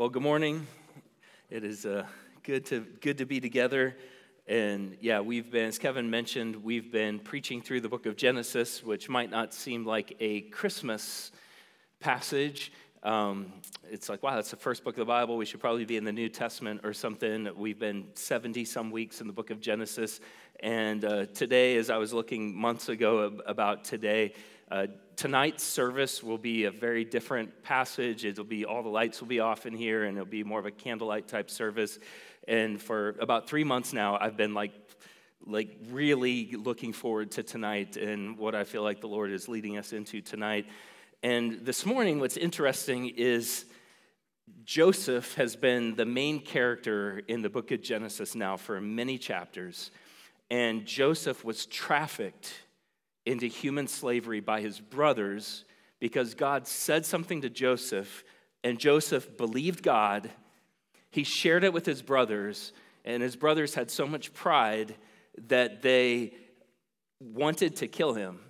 Well, good morning. It is uh, good to good to be together, and yeah, we've been, as Kevin mentioned, we've been preaching through the book of Genesis, which might not seem like a Christmas passage. Um, it's like, wow, that's the first book of the Bible. We should probably be in the New Testament or something. We've been 70 some weeks in the book of Genesis. And uh, today, as I was looking months ago about today, uh, tonight's service will be a very different passage. It'll be all the lights will be off in here, and it'll be more of a candlelight type service. And for about three months now, I've been like, like really looking forward to tonight and what I feel like the Lord is leading us into tonight. And this morning, what's interesting is Joseph has been the main character in the book of Genesis now for many chapters. And Joseph was trafficked into human slavery by his brothers because God said something to Joseph, and Joseph believed God. He shared it with his brothers, and his brothers had so much pride that they wanted to kill him.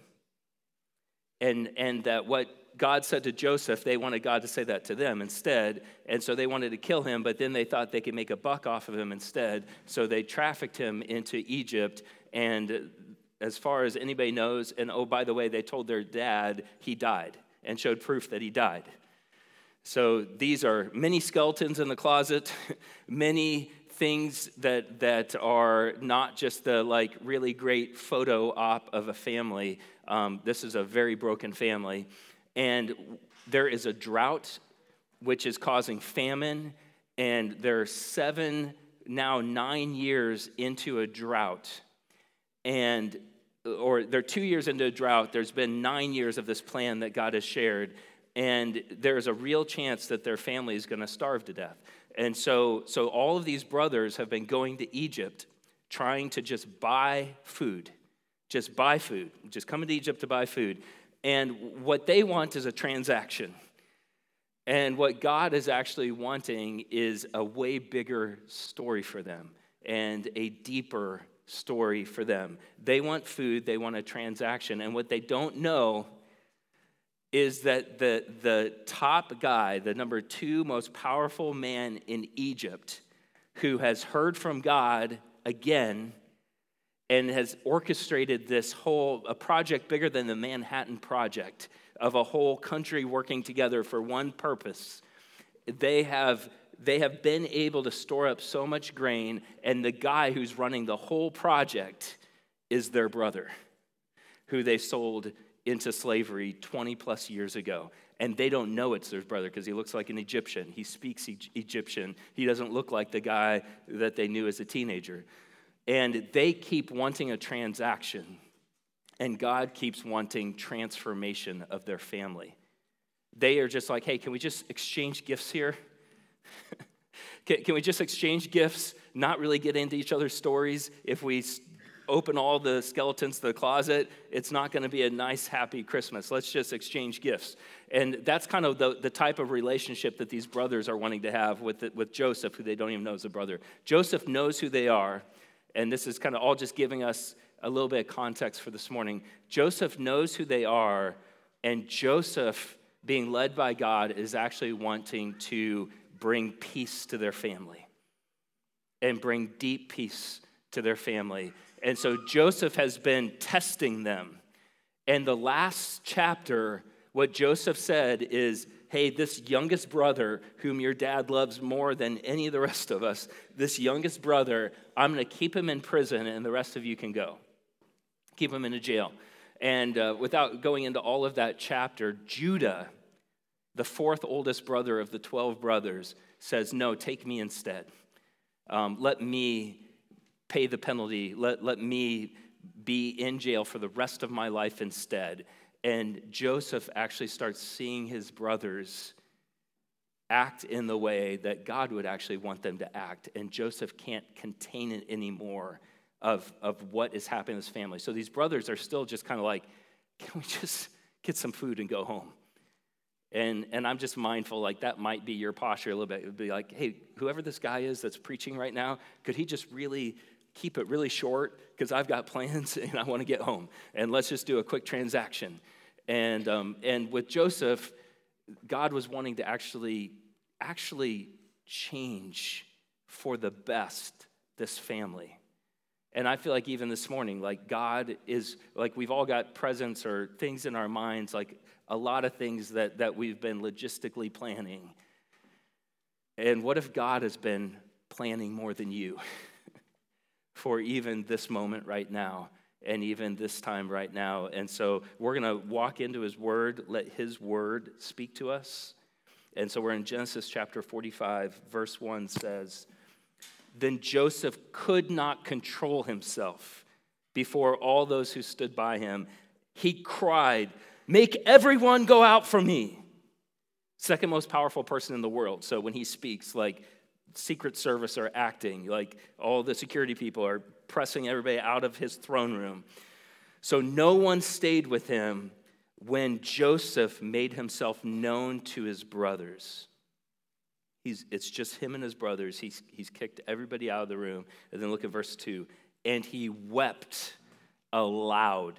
And, and that what God said to Joseph, they wanted God to say that to them instead. And so they wanted to kill him, but then they thought they could make a buck off of him instead. So they trafficked him into Egypt. And as far as anybody knows. And oh, by the way, they told their dad he died and showed proof that he died. So these are many skeletons in the closet, many things that, that are not just the like really great photo op of a family. Um, this is a very broken family. And there is a drought which is causing famine, and there are seven, now nine years into a drought. And or they're two years into a drought. There's been nine years of this plan that God has shared, and there's a real chance that their family is going to starve to death. And so, so all of these brothers have been going to Egypt trying to just buy food, just buy food, just come to Egypt to buy food. And what they want is a transaction. And what God is actually wanting is a way bigger story for them and a deeper story for them. They want food, they want a transaction. And what they don't know is that the, the top guy, the number two most powerful man in Egypt, who has heard from God again and has orchestrated this whole a project bigger than the Manhattan Project of a whole country working together for one purpose. They have they have been able to store up so much grain, and the guy who's running the whole project is their brother, who they sold into slavery 20 plus years ago. And they don't know it's their brother because he looks like an Egyptian. He speaks Egyptian. He doesn't look like the guy that they knew as a teenager. And they keep wanting a transaction, and God keeps wanting transformation of their family. They are just like, hey, can we just exchange gifts here? can, can we just exchange gifts, not really get into each other's stories? If we open all the skeletons to the closet, it's not going to be a nice, happy Christmas. Let's just exchange gifts. And that's kind of the, the type of relationship that these brothers are wanting to have with, the, with Joseph, who they don't even know is a brother. Joseph knows who they are, and this is kind of all just giving us a little bit of context for this morning. Joseph knows who they are, and Joseph, being led by God, is actually wanting to bring peace to their family and bring deep peace to their family. And so Joseph has been testing them. And the last chapter, what Joseph said is, Hey, this youngest brother, whom your dad loves more than any of the rest of us, this youngest brother, I'm going to keep him in prison and the rest of you can go. Keep him in a jail. And uh, without going into all of that chapter, Judah the fourth oldest brother of the 12 brothers says, No, take me instead. Um, let me pay the penalty. Let, let me be in jail for the rest of my life instead. And Joseph actually starts seeing his brothers act in the way that God would actually want them to act. And Joseph can't contain it anymore of, of what is happening in his family. So these brothers are still just kind of like, can we just get some food and go home? And, and I'm just mindful, like, that might be your posture a little bit. It would be like, hey, whoever this guy is that's preaching right now, could he just really keep it really short? Because I've got plans and I want to get home. And let's just do a quick transaction. And, um, and with Joseph, God was wanting to actually, actually change for the best this family. And I feel like even this morning, like God is, like we've all got presents or things in our minds, like a lot of things that, that we've been logistically planning. And what if God has been planning more than you for even this moment right now and even this time right now? And so we're going to walk into his word, let his word speak to us. And so we're in Genesis chapter 45, verse 1 says, then Joseph could not control himself before all those who stood by him. He cried, Make everyone go out from me. Second most powerful person in the world. So when he speaks, like Secret Service are acting, like all the security people are pressing everybody out of his throne room. So no one stayed with him when Joseph made himself known to his brothers. He's, it's just him and his brothers. He's, he's kicked everybody out of the room. And then look at verse 2. And he wept aloud.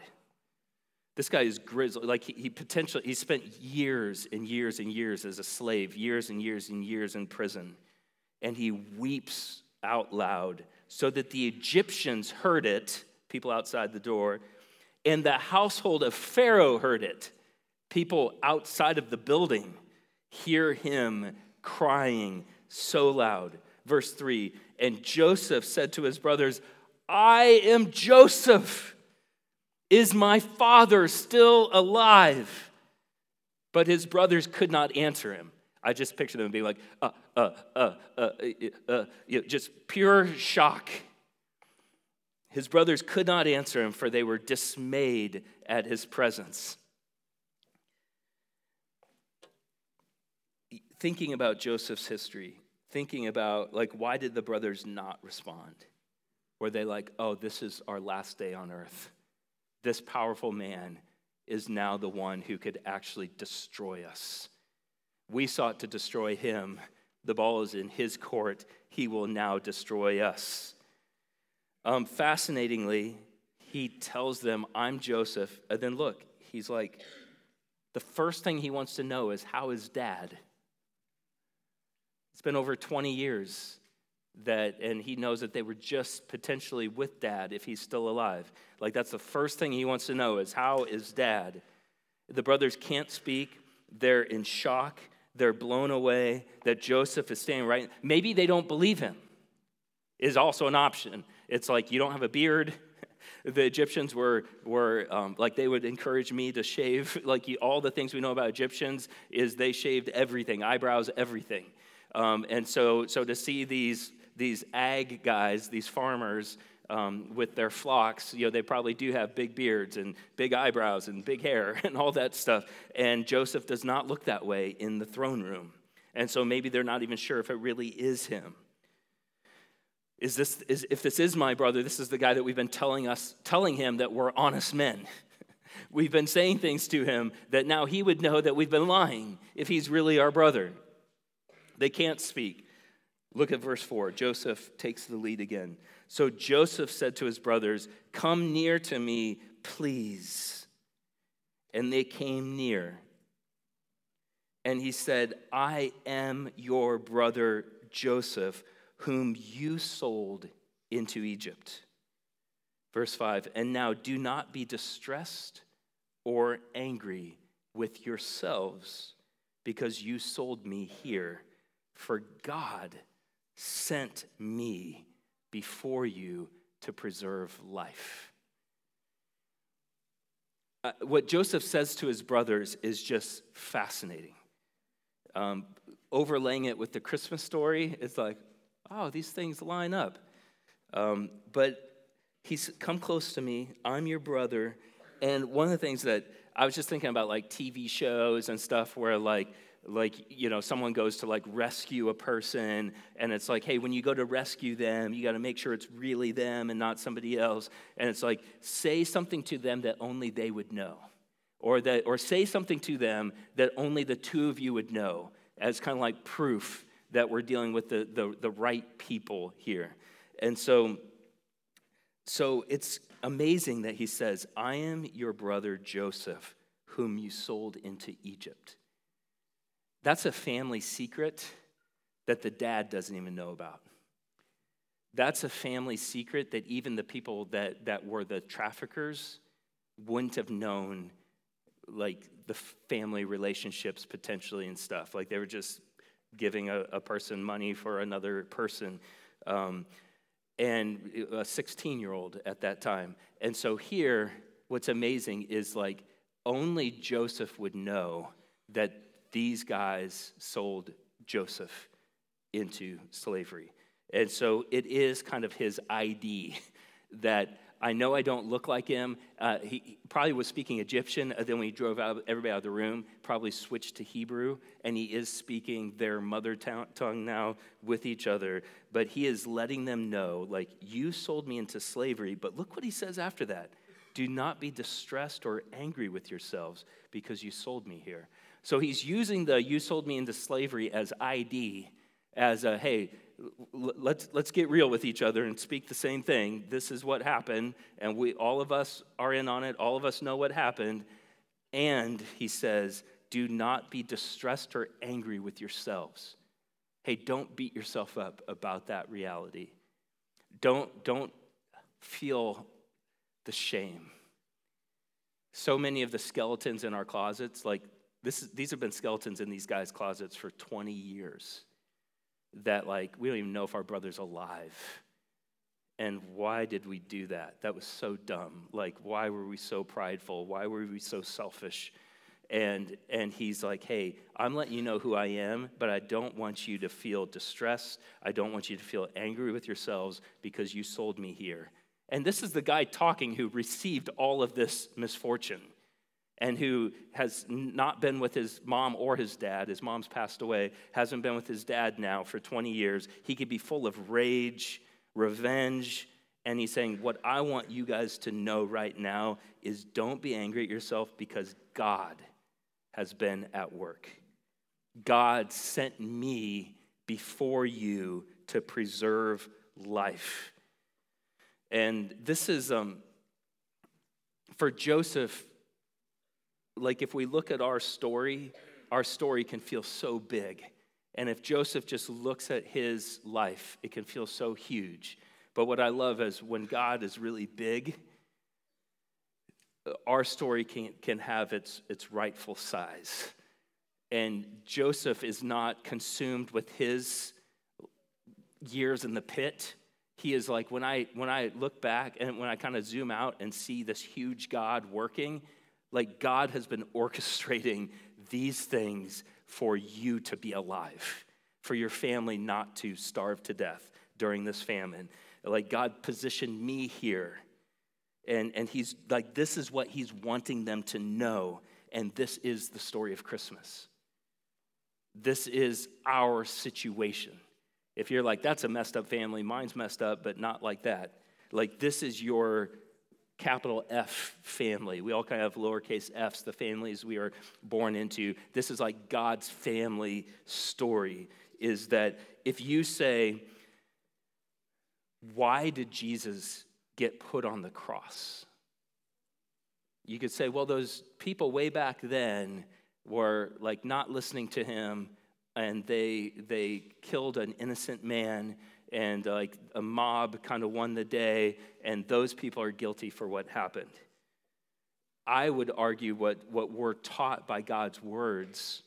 This guy is grizzled. Like he, he potentially, he spent years and years and years as a slave, years and years and years in prison. And he weeps out loud so that the Egyptians heard it, people outside the door, and the household of Pharaoh heard it. People outside of the building hear him crying so loud. Verse 3 And Joseph said to his brothers, I am Joseph. Is my father still alive? But his brothers could not answer him. I just picture them being like, uh, uh, uh, uh, uh, uh just pure shock. His brothers could not answer him, for they were dismayed at his presence. Thinking about Joseph's history, thinking about, like, why did the brothers not respond? Were they like, oh, this is our last day on earth? This powerful man is now the one who could actually destroy us. We sought to destroy him. The ball is in his court. He will now destroy us. Um, fascinatingly, he tells them, I'm Joseph. And then look, he's like, the first thing he wants to know is, how is dad? It's been over 20 years that, and he knows that they were just potentially with dad if he's still alive. Like, that's the first thing he wants to know is how is dad? The brothers can't speak. They're in shock. They're blown away that Joseph is staying right. Maybe they don't believe him, is also an option. It's like you don't have a beard. The Egyptians were, were um, like, they would encourage me to shave. Like, all the things we know about Egyptians is they shaved everything, eyebrows, everything. Um, and so, so to see these, these ag guys, these farmers, um, with their flocks, you know, they probably do have big beards and big eyebrows and big hair and all that stuff. And Joseph does not look that way in the throne room. And so maybe they're not even sure if it really is him. Is this, is, if this is my brother, this is the guy that we've been telling us, telling him that we're honest men. we've been saying things to him that now he would know that we've been lying if he's really our brother. They can't speak. Look at verse 4. Joseph takes the lead again. So Joseph said to his brothers, Come near to me, please. And they came near. And he said, I am your brother Joseph, whom you sold into Egypt. Verse 5 And now do not be distressed or angry with yourselves because you sold me here for God sent me before you to preserve life. Uh, what Joseph says to his brothers is just fascinating. Um, overlaying it with the Christmas story, it's like, oh, these things line up. Um, but he's come close to me. I'm your brother. And one of the things that I was just thinking about, like TV shows and stuff, where like like you know someone goes to like rescue a person and it's like hey when you go to rescue them you got to make sure it's really them and not somebody else. And it's like say something to them that only they would know or that or say something to them that only the two of you would know as kind of like proof that we're dealing with the, the, the right people here. And so so it's amazing that he says i am your brother joseph whom you sold into egypt that's a family secret that the dad doesn't even know about. That's a family secret that even the people that, that were the traffickers wouldn't have known, like the family relationships potentially and stuff. Like they were just giving a, a person money for another person. Um, and a 16 year old at that time. And so here, what's amazing is like only Joseph would know that these guys sold Joseph into slavery. And so it is kind of his ID that I know I don't look like him. Uh, he probably was speaking Egyptian. Uh, then when he drove out, everybody out of the room, probably switched to Hebrew, and he is speaking their mother tongue now with each other. But he is letting them know, like, you sold me into slavery. But look what he says after that do not be distressed or angry with yourselves because you sold me here. So he's using the you sold me into slavery as ID, as a hey, let's, let's get real with each other and speak the same thing. This is what happened, and we, all of us are in on it. All of us know what happened. And he says, do not be distressed or angry with yourselves. Hey, don't beat yourself up about that reality. Don't, don't feel the shame. So many of the skeletons in our closets, like this, these have been skeletons in these guys' closets for 20 years that like we don't even know if our brother's alive. And why did we do that? That was so dumb. Like why were we so prideful? Why were we so selfish? And and he's like, "Hey, I'm letting you know who I am, but I don't want you to feel distressed. I don't want you to feel angry with yourselves because you sold me here." And this is the guy talking who received all of this misfortune and who has not been with his mom or his dad. His mom's passed away, hasn't been with his dad now for 20 years. He could be full of rage, revenge, and he's saying, What I want you guys to know right now is don't be angry at yourself because God has been at work. God sent me before you to preserve life. And this is, um, for Joseph, like if we look at our story, our story can feel so big. And if Joseph just looks at his life, it can feel so huge. But what I love is when God is really big, our story can, can have its, its rightful size. And Joseph is not consumed with his years in the pit. He is like, when I, when I look back and when I kind of zoom out and see this huge God working, like God has been orchestrating these things for you to be alive, for your family not to starve to death during this famine. Like God positioned me here. And, and he's like, this is what he's wanting them to know. And this is the story of Christmas. This is our situation. If you're like, that's a messed up family, mine's messed up, but not like that. Like, this is your capital F family. We all kind of have lowercase f's, the families we are born into. This is like God's family story is that if you say, why did Jesus get put on the cross? You could say, well, those people way back then were like not listening to him and they, they killed an innocent man and uh, like a mob kind of won the day, and those people are guilty for what happened. I would argue what, what we're taught by God's words,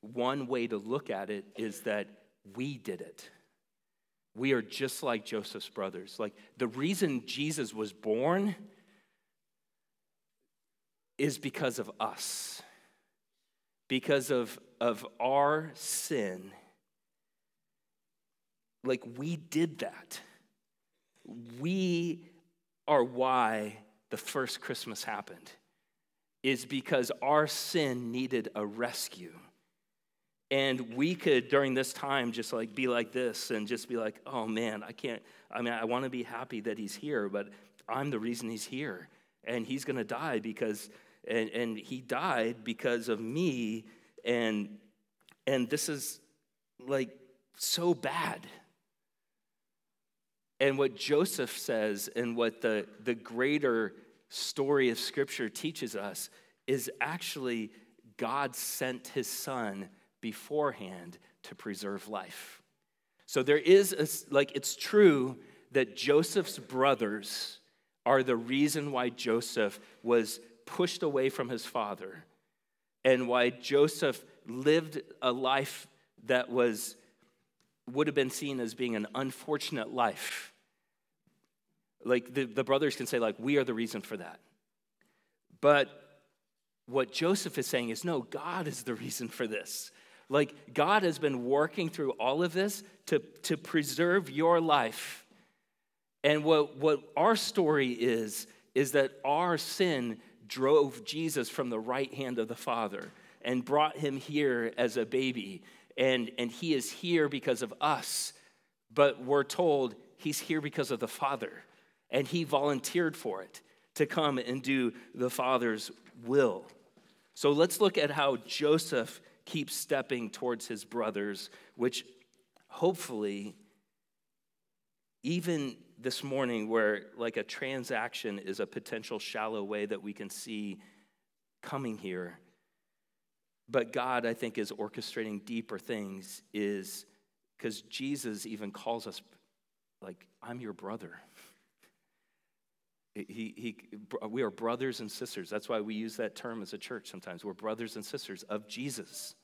one way to look at it is that we did it. We are just like Joseph's brothers. Like the reason Jesus was born is because of us, because of, of our sin like we did that. We are why the first Christmas happened, is because our sin needed a rescue. And we could, during this time, just like be like this and just be like, oh man, I can't, I mean, I want to be happy that he's here, but I'm the reason he's here. And he's going to die because, and, and he died because of me. And, and this is like so bad. And what Joseph says and what the, the greater story of Scripture teaches us is actually God sent his son beforehand to preserve life. So there is, a, like, it's true that Joseph's brothers are the reason why Joseph was pushed away from his father and why Joseph lived a life that was would have been seen as being an unfortunate life. Like the, the brothers can say, like, we are the reason for that. But what Joseph is saying is, no, God is the reason for this. Like, God has been working through all of this to, to preserve your life. And what, what our story is, is that our sin drove Jesus from the right hand of the Father and brought him here as a baby. And, and he is here because of us, but we're told he's here because of the Father. And he volunteered for it to come and do the Father's will. So let's look at how Joseph keeps stepping towards his brothers, which hopefully, even this morning, where like a transaction is a potential shallow way that we can see coming here, but God, I think, is orchestrating deeper things, is because Jesus even calls us, like, I'm your brother. He, he, we are brothers and sisters. That's why we use that term as a church sometimes. We're brothers and sisters of Jesus.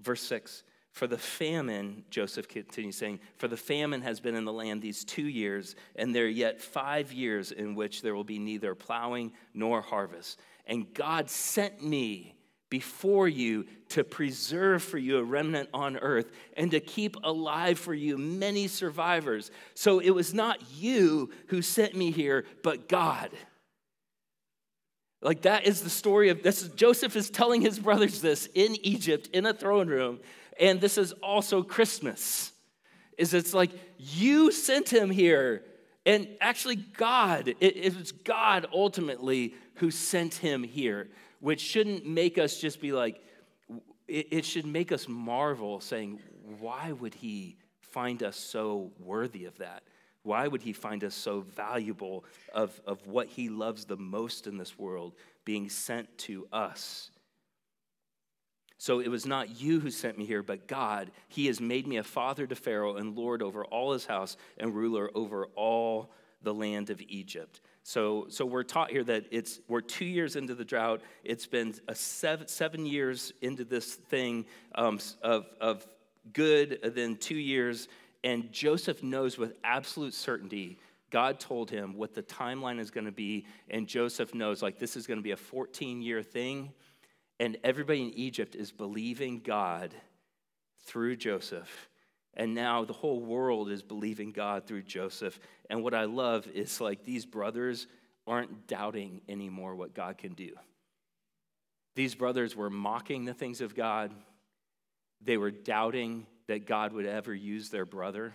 Verse 6 For the famine, Joseph continues saying, For the famine has been in the land these two years, and there are yet five years in which there will be neither plowing nor harvest. And God sent me before you to preserve for you a remnant on earth and to keep alive for you many survivors. So it was not you who sent me here, but God. Like that is the story of this. Joseph is telling his brothers this in Egypt in a throne room, and this is also Christmas. Is it's like you sent him here, and actually God, it, it was God ultimately who sent him here which shouldn't make us just be like, it, should make us marvel, saying, why would he find us so worthy of that? Why would he find us so valuable of, of what he loves the most in this world being sent to us? So it was not you who sent me here, but God. He has made me a father to Pharaoh and Lord over all his house and ruler over all the land of Egypt. So, so we're taught here that it's we're two years into the drought. It's been a seven, seven years into this thing um, of, of good, then two years. And Joseph knows with absolute certainty God told him what the timeline is going to be, and Joseph knows like this is going to be a 14 year thing, and everybody in Egypt is believing God through Joseph. And now the whole world is believing God through Joseph. And what I love is like these brothers aren't doubting anymore what God can do. These brothers were mocking the things of God, they were doubting that God would ever use their brother,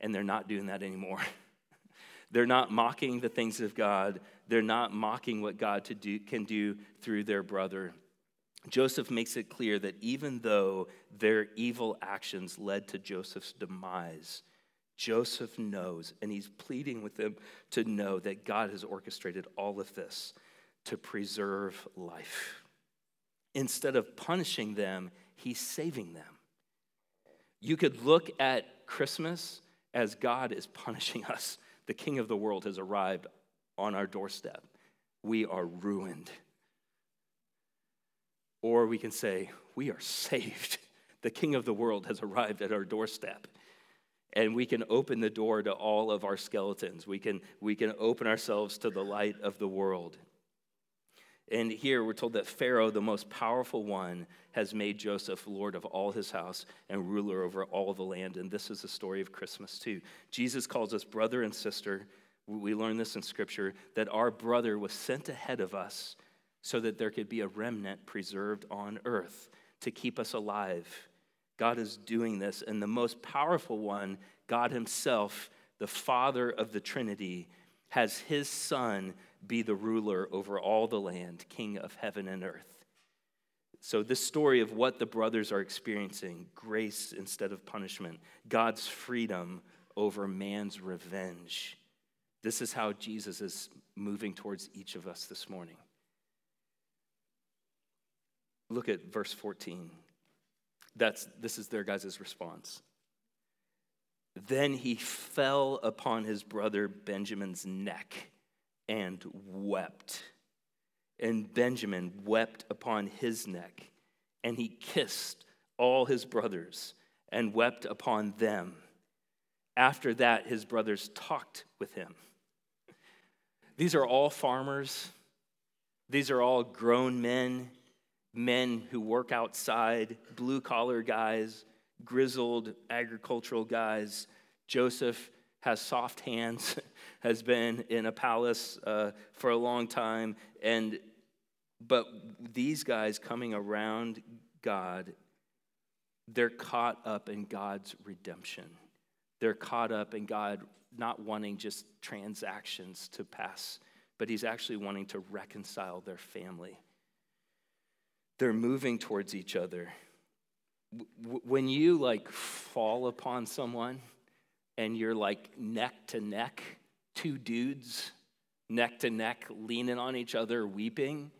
and they're not doing that anymore. they're not mocking the things of God, they're not mocking what God do, can do through their brother. Joseph makes it clear that even though their evil actions led to Joseph's demise, Joseph knows, and he's pleading with them to know that God has orchestrated all of this to preserve life. Instead of punishing them, he's saving them. You could look at Christmas as God is punishing us. The king of the world has arrived on our doorstep. We are ruined. Or we can say, We are saved. The King of the world has arrived at our doorstep. And we can open the door to all of our skeletons. We can, we can open ourselves to the light of the world. And here we're told that Pharaoh, the most powerful one, has made Joseph Lord of all his house and ruler over all the land. And this is the story of Christmas, too. Jesus calls us brother and sister. We learn this in Scripture that our brother was sent ahead of us so that there could be a remnant preserved on earth to keep us alive. God is doing this, and the most powerful one, God Himself, the Father of the Trinity, has His Son be the ruler over all the land, King of heaven and earth. So, this story of what the brothers are experiencing grace instead of punishment, God's freedom over man's revenge. This is how Jesus is moving towards each of us this morning. Look at verse 14. That's, this is their guys' response. Then he fell upon his brother Benjamin's neck and wept. And Benjamin wept upon his neck, and he kissed all his brothers and wept upon them. After that, his brothers talked with him. These are all farmers. These are all grown men, men who work outside, blue collar guys, grizzled agricultural guys. Joseph has soft hands, has been in a palace uh, for a long time, and but these guys coming around God, they're caught up in God's redemption. They're caught up in God not wanting just transactions to pass, but He's actually wanting to reconcile their family. They're moving towards each other. When you like fall upon someone and you're like neck to neck, two dudes neck to neck, leaning on each other, weeping,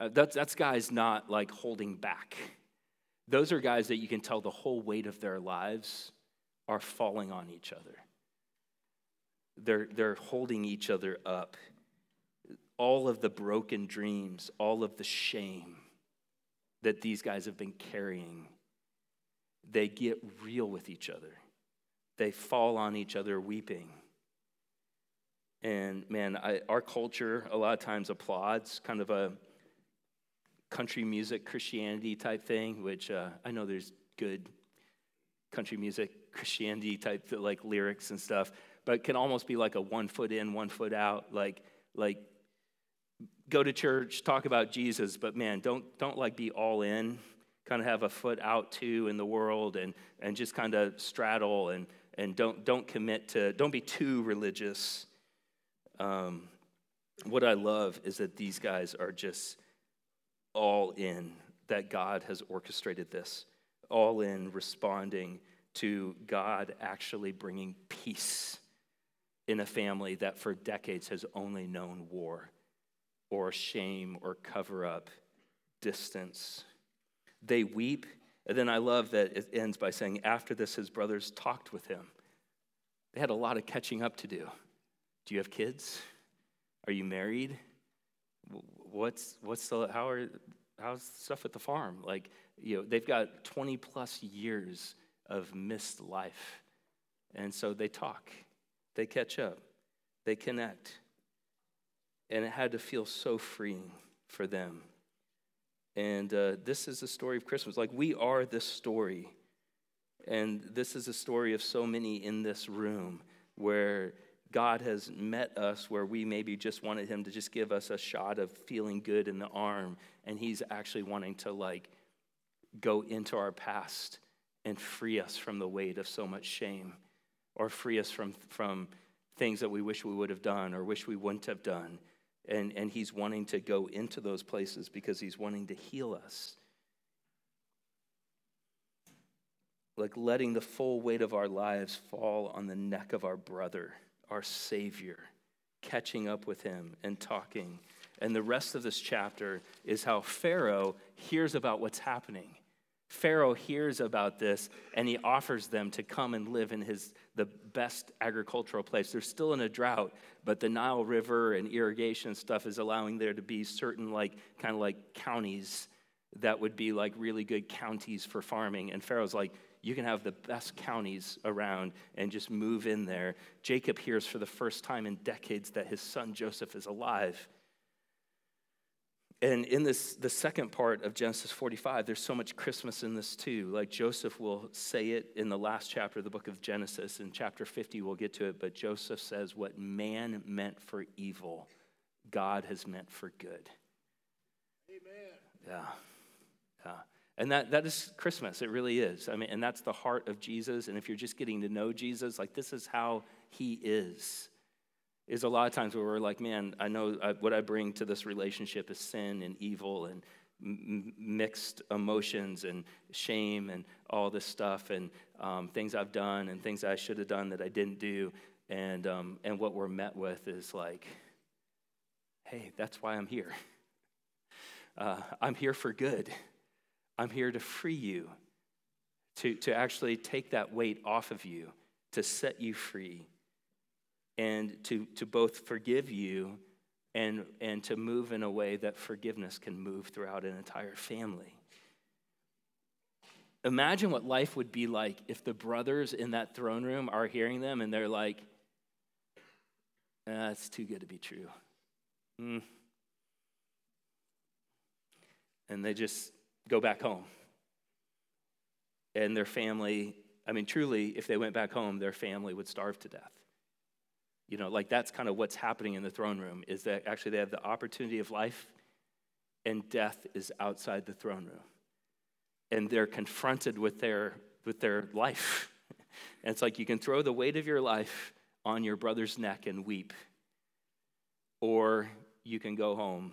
uh, that's, that's guys not like holding back. Those are guys that you can tell the whole weight of their lives are falling on each other. They're, they're holding each other up. All of the broken dreams, all of the shame that these guys have been carrying, they get real with each other. They fall on each other weeping. And man, I, our culture a lot of times applauds kind of a country music Christianity type thing, which uh, I know there's good country music Christianity type like lyrics and stuff, but it can almost be like a one foot in, one foot out, like like go to church, talk about Jesus, but man, don't don't like be all in. Kind of have a foot out too in the world and and just kind of straddle and and don't don't commit to don't be too religious. Um, what I love is that these guys are just all in that God has orchestrated this, all in responding to God actually bringing peace in a family that for decades has only known war or shame or cover up, distance. They weep. And then I love that it ends by saying, after this, his brothers talked with him. They had a lot of catching up to do. Do you have kids? Are you married? what's what's the how are how's stuff at the farm? Like, you know, they've got 20 plus years of missed life. And so they talk, they catch up, they connect. And it had to feel so freeing for them. And uh, this is the story of Christmas. Like, we are this story. And this is a story of so many in this room where God has met us where we maybe just wanted him to just give us a shot of feeling good in the arm, and he's actually wanting to like go into our past and free us from the weight of so much shame, or free us from, from things that we wish we would have done or wish we wouldn't have done. And, and he's wanting to go into those places because he's wanting to heal us. Like letting the full weight of our lives fall on the neck of our brother our Savior, catching up with him and talking. And the rest of this chapter is how Pharaoh hears about what's happening. Pharaoh hears about this and he offers them to come and live in his the best agricultural place. They're still in a drought, but the Nile River and irrigation stuff is allowing there to be certain like kind of like counties that would be like really good counties for farming. And Pharaoh's like, you can have the best counties around and just move in there. Jacob hears for the first time in decades that his son Joseph is alive. And in this, the second part of Genesis 45, there's so much Christmas in this too. Like Joseph will say it in the last chapter of the book of Genesis. In chapter 50, we'll get to it. But Joseph says, What man meant for evil, God has meant for good. Amen. Yeah. Yeah. And that, that is Christmas. It really is. I mean, and that's the heart of Jesus. And if you're just getting to know Jesus, like this is how he is. Is a lot of times where we're like, man, I know I, what I bring to this relationship is sin and evil and m- mixed emotions and shame and all this stuff and um, things I've done and things I should have done that I didn't do. And, um, and what we're met with is like, hey, that's why I'm here. Uh, I'm here for good. I'm here to free you. to, to actually take that weight off of you, to set you free, and to, to both forgive you and, and to move in a way that forgiveness can move throughout an entire family. Imagine what life would be like if the brothers in that throne room are hearing them and they're like, that's too good to be true. Mm. And they just go back home. And their family, I mean, truly, if they went back home, their family would starve to death. You know, like that's kind of what's happening in the throne room is that actually they have the opportunity of life and death is outside the throne room. And they're confronted with their with their life. and it's like you can throw the weight of your life on your brother's neck and weep. Or you can go home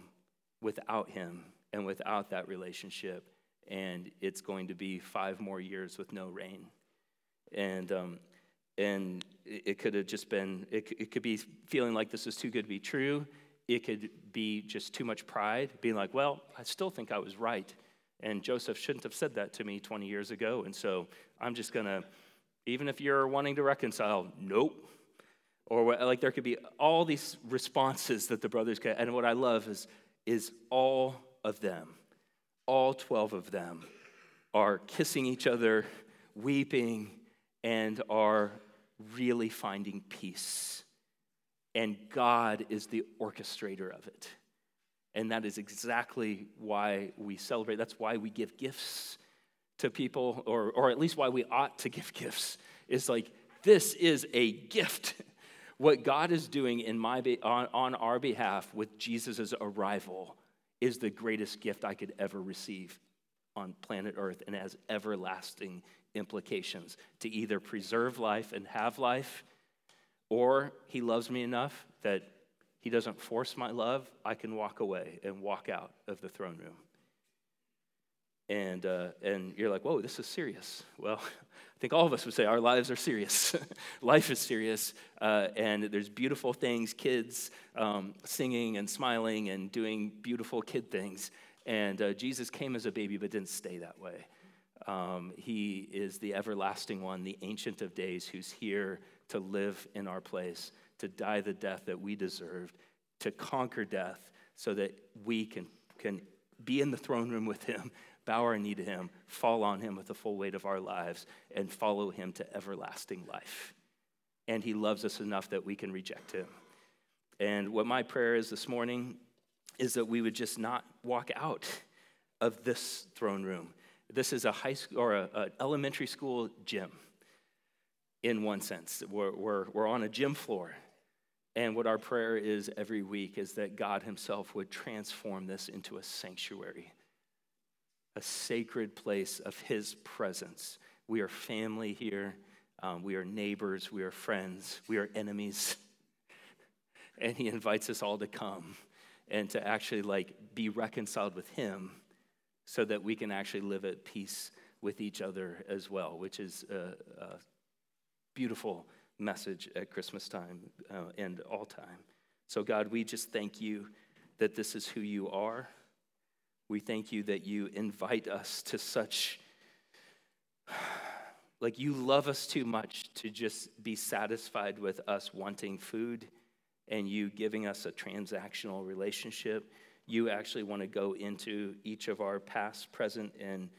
without him and without that relationship, and it's going to be five more years with no rain. And, um, and it could have just been, it, it could be feeling like this is too good to be true. It could be just too much pride, being like, well, I still think I was right. And Joseph shouldn't have said that to me 20 years ago. And so I'm just going to, even if you're wanting to reconcile, nope, or like there could be all these responses that the brothers get. And what I love is, is all of them, all 12 of them, are kissing each other, weeping, and are really finding peace. And God is the orchestrator of it. And that is exactly why we celebrate. That's why we give gifts to people, or, or at least why we ought to give gifts. Is like, this is a gift. What God is doing in my on, on our behalf with Jesus' arrival is the greatest gift I could ever receive on planet Earth and has everlasting implications to either preserve life and have life, or He loves me enough that He doesn't force my love. I can walk away and walk out of the throne room. And, uh, and you're like, whoa, this is serious. Well, I think all of us would say our lives are serious. Life is serious, uh, and there's beautiful things, kids um, singing and smiling and doing beautiful kid things. And uh, Jesus came as a baby but didn't stay that way. Um, he is the everlasting one, the ancient of days, who's here to live in our place, to die the death that we deserved, to conquer death so that we can, can be in the throne room with him bow our knee to him, fall on him with the full weight of our lives, and follow him to everlasting life. And he loves us enough that we can reject him. And what my prayer is this morning is that we would just not walk out of this throne room. This is a high school or an elementary school gym in one sense. We're, we're, we're on a gym floor. And what our prayer is every week is that God Himself would transform this into a sanctuary a sacred place of His presence. We are family here. Um, we are neighbors. We are friends. We are enemies. and He invites us all to come and to actually like be reconciled with Him so that we can actually live at peace with each other as well, which is a, a beautiful message at Christmas time uh, and all time. So, God, we just thank you that this is who you are. We thank you that you invite us to such, like you love us too much to just be satisfied with us wanting food and you giving us a transactional relationship. You actually want to go into each of our past, present, and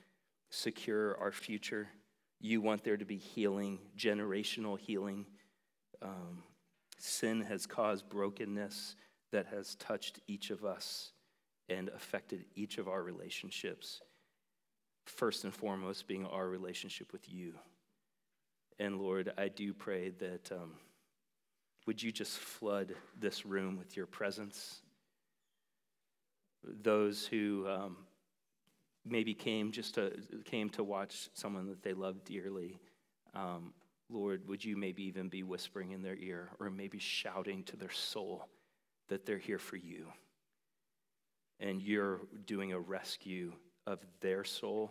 secure our future. You want there to be healing, generational healing. Um, sin has caused brokenness that has touched each of us and affected each of our relationships. First and foremost, being our relationship with you. And Lord, I do pray that um, would you just flood this room with your presence? Those who um, maybe came just to came to watch someone that they love dearly. Um, Lord, would you maybe even be whispering in their ear or maybe shouting to their soul that they're here for you? and you're doing a rescue of their soul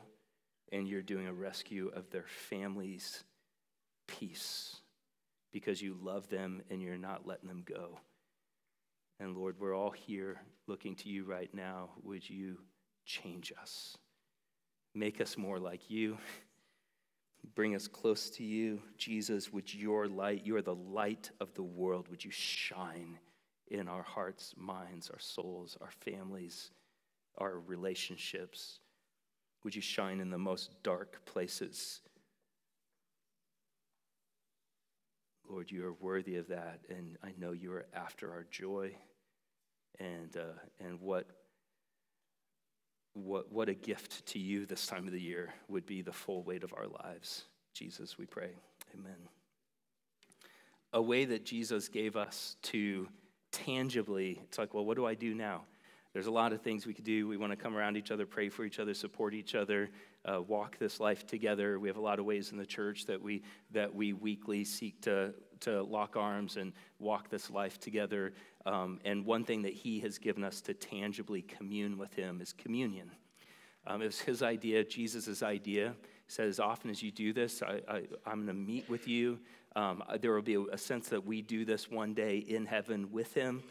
and you're doing a rescue of their family's peace because you love them and you're not letting them go. And Lord, we're all here looking to you right now. Would you change us? Make us more like you. bring us close to you. Jesus, would your light, you are the light of the world, would you shine in our hearts, minds, our souls, our families, our relationships? Would you shine in the most dark places? Lord, you are worthy of that, and I know you are after our joy. And, uh, and what, what, what a gift to you this time of the year would be the full weight of our lives. Jesus, we pray. Amen. A way that Jesus gave us to tangibly, it's like, well, what do I do now? There's a lot of things we could do. We want to come around each other, pray for each other, support each other, uh, walk this life together. We have a lot of ways in the church that we that we weekly seek to to lock arms and walk this life together. Um, and one thing that He has given us to tangibly commune with Him is communion. Um, it was His idea, Jesus' idea. He said, as often as you do this, i i I, am going to meet with you. Um, there will be a sense that we do this one day in heaven with Him.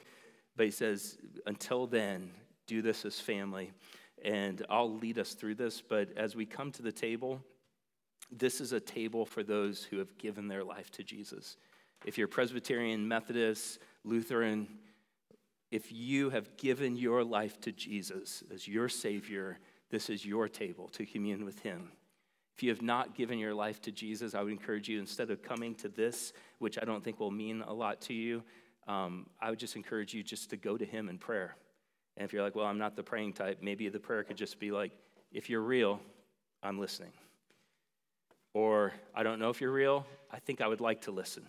But he says, until then, do this as family. And I'll lead us through this. But as we come to the table, this is a table for those who have given their life to Jesus. If you're Presbyterian, Methodist, Lutheran, if you have given your life to Jesus as your Savior, this is your table to commune with Him. If you have not given your life to Jesus, I would encourage you, instead of coming to this, which I don't think will mean a lot to you, um, I would just encourage you just to go to Him in prayer. And if you're like, well, I'm not the praying type, maybe the prayer could just be like, if you're real, I'm listening. Or, I don't know if you're real, I think I would like to listen.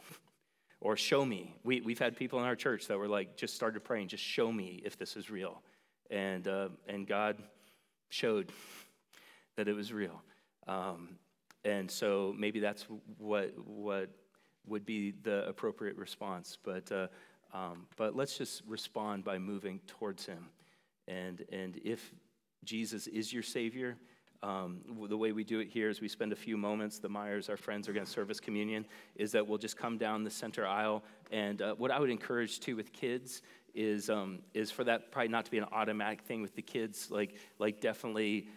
or, show me. We, we've had people in our church that were like, just started praying, just show me if this is real. And, uh, and God showed that it was real. Um, and so maybe that's what, what would be the appropriate response. But, uh, um, but let's just respond by moving towards Him. And, and if Jesus is your Savior, um, the way we do it here is we spend a few moments. The Myers, our friends, are going to serve us communion. Is that we'll just come down the center aisle, and uh, what I would encourage too with kids is um, is for that probably not to be an automatic thing with the kids. Like like definitely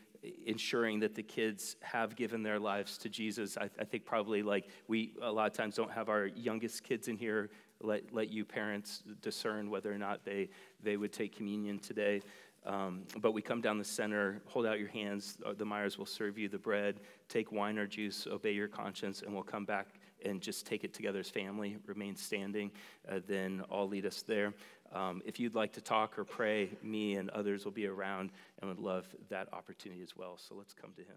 ensuring that the kids have given their lives to Jesus. I, I, think probably like we a lot of times don't have our youngest kids in here. Let, let you parents discern whether or not they, they would take communion today. Um, but we come down the center, hold out your hands. Uh, the Myers will serve you the bread. Take wine or juice, obey your conscience, and we'll come back and just take it together as family, remain standing. Uh, then I'll lead us there. Um, if you'd like to talk or pray, me and others will be around and would love that opportunity as well. So let's come to him.